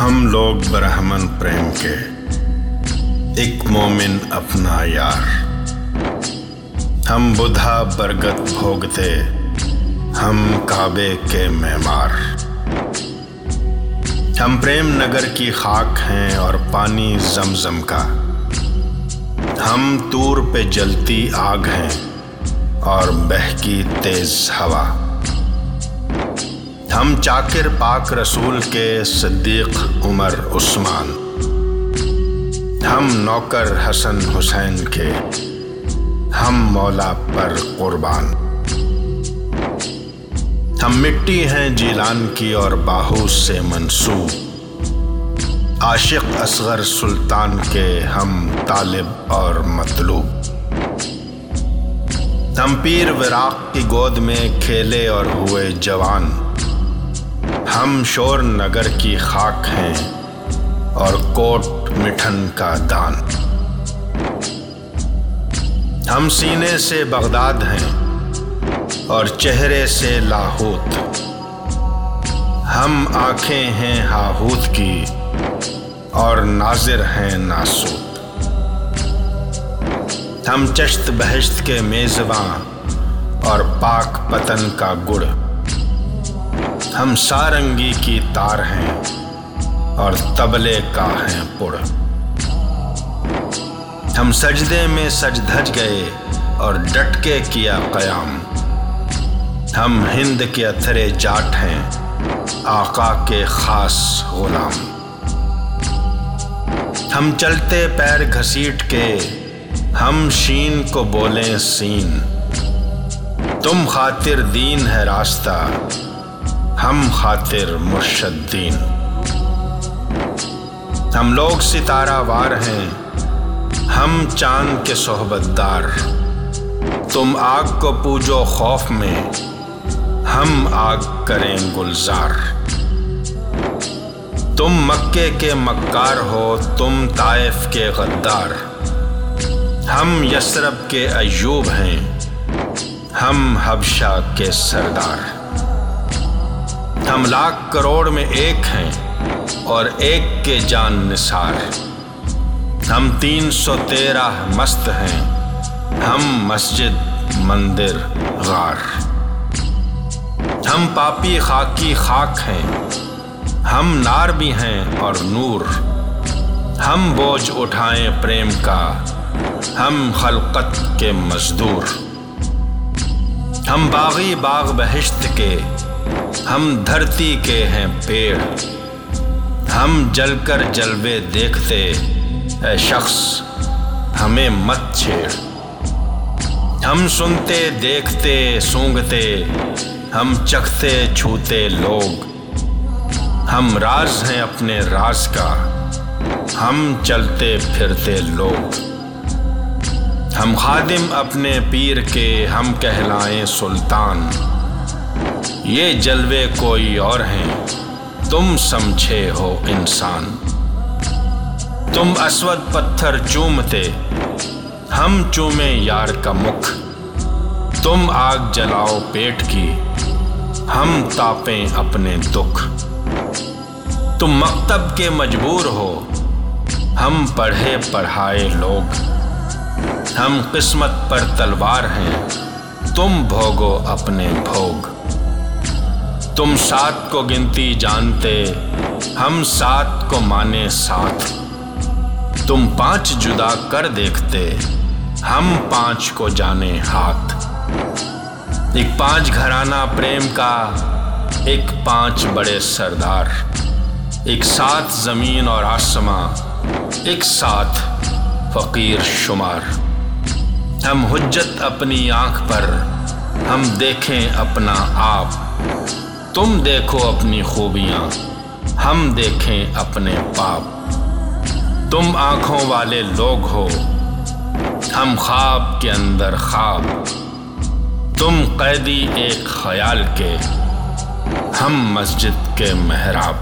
ہم لوگ برہمن پریم کے ایک مومن اپنا یار۔ ہم بدھا برگت بھوگتے، ہم کعبے کے معمار۔ ہم پریم نگر کی خاک ہیں اور پانی زمزم کا۔ ہم تور پہ جلتی آگ ہیں اور بہکی تیز ہوا۔ ہم چاکر پاک رسول کے صدیق عمر عثمان، ہم نوکر حسن حسین کے، ہم مولا پر قربان۔ ہم مٹی ہیں جیلان کی اور باہو سے منسوب۔ عاشق اصغر سلطان کے ہم طالب اور مطلوب۔ ہم پیر وراق کی گود میں کھیلے اور ہوئے جوان۔ ہم شور نگر کی خاک ہیں اور کوٹ مٹھن کا دان۔ ہم سینے سے بغداد ہیں اور چہرے سے لاہوت۔ ہم آنکھیں ہیں ہاہوت کی اور ناظر ہیں ناسوت۔ ہم چشت بہشت کے میزباں اور پاک پتن کا گڑ۔ ہم سارنگی کی تار ہیں اور تبلے کا ہیں پڑ۔ ہم سجدے میں سج دھج گئے اور ڈٹ کے کیا قیام۔ ہم ہند کے اتھرے جاٹ ہیں، آقا کے خاص غلام۔ ہم چلتے پیر گھسیٹ کے، ہم شین کو بولیں سین۔ تم خاطر دین ہے راستہ ہم خاطر مرشدین۔ ہم لوگ ستارہ وار ہیں، ہم چاند کے صحبت دار۔ تم آگ کو پوجو خوف میں، ہم آگ کریں گلزار۔ تم مکے کے مکار ہو، تم طائف کے غدار۔ ہم یسرب کے ایوب ہیں، ہم حبشہ کے سردار۔ ہم لاکھ کروڑ میں ایک ہیں اور ایک کے جان نثار ہم تین سو تیرہ مست ہیں۔ ہم مسجد مندر غار ہم پاپی خاکی خاک ہیں۔ ہم نار بھی ہیں اور نور۔ ہم بوجھ اٹھائیں پریم کا۔ ہم خلقت کے مزدور۔ ہم باغی باغ بہشت کے۔ ہم دھرتی کے ہیں پیڑ۔ ہم جل کر جلوے دیکھتے، اے شخص، ہمیں مت چھیڑ۔ ہم سنتے، دیکھتے، سونگتے، ہم چکھتے، چھوتے لوگ۔ ہم راز ہیں اپنے راز کا، ہم چلتے پھرتے لوگ۔ ہم خادم اپنے پیر کے، ہم کہلائیں سلطان۔ یہ جلوے کوئی اور ہیں۔ تم سمجھے ہو انسان۔ تم اسود پتھر چومتے۔ ہم چومے یار کا مکھ۔ تم آگ جلاؤ پیٹ کی۔ ہم تاپیں اپنے دکھ۔ تم مکتب کے مجبور ہو۔ ہم پڑھے پڑھائے لوگ۔ ہم قسمت پر تلوار ہیں۔ تم بھوگو اپنے بھوگ۔ تم سات کو گنتی جانتے، ہم سات کو مانے ساتھ۔ تم پانچ جدا کر دیکھتے، ہم پانچ کو جانے ہاتھ۔ ایک پانچ گھرانہ پریم کا، ایک پانچ بڑے سردار۔ ایک ساتھ زمین اور آسماں، ایک ساتھ فقیر شمار۔ ہم حجت اپنی آنکھ پر، ہم دیکھیں اپنا آپ۔ تم دیکھو اپنی خوبیاں، ہم دیکھیں اپنے پاپ۔ تم آنکھوں والے لوگ ہو، ہم خواب کے اندر خواب۔ تم قیدی ایک خیال کے، ہم مسجد کے محراب۔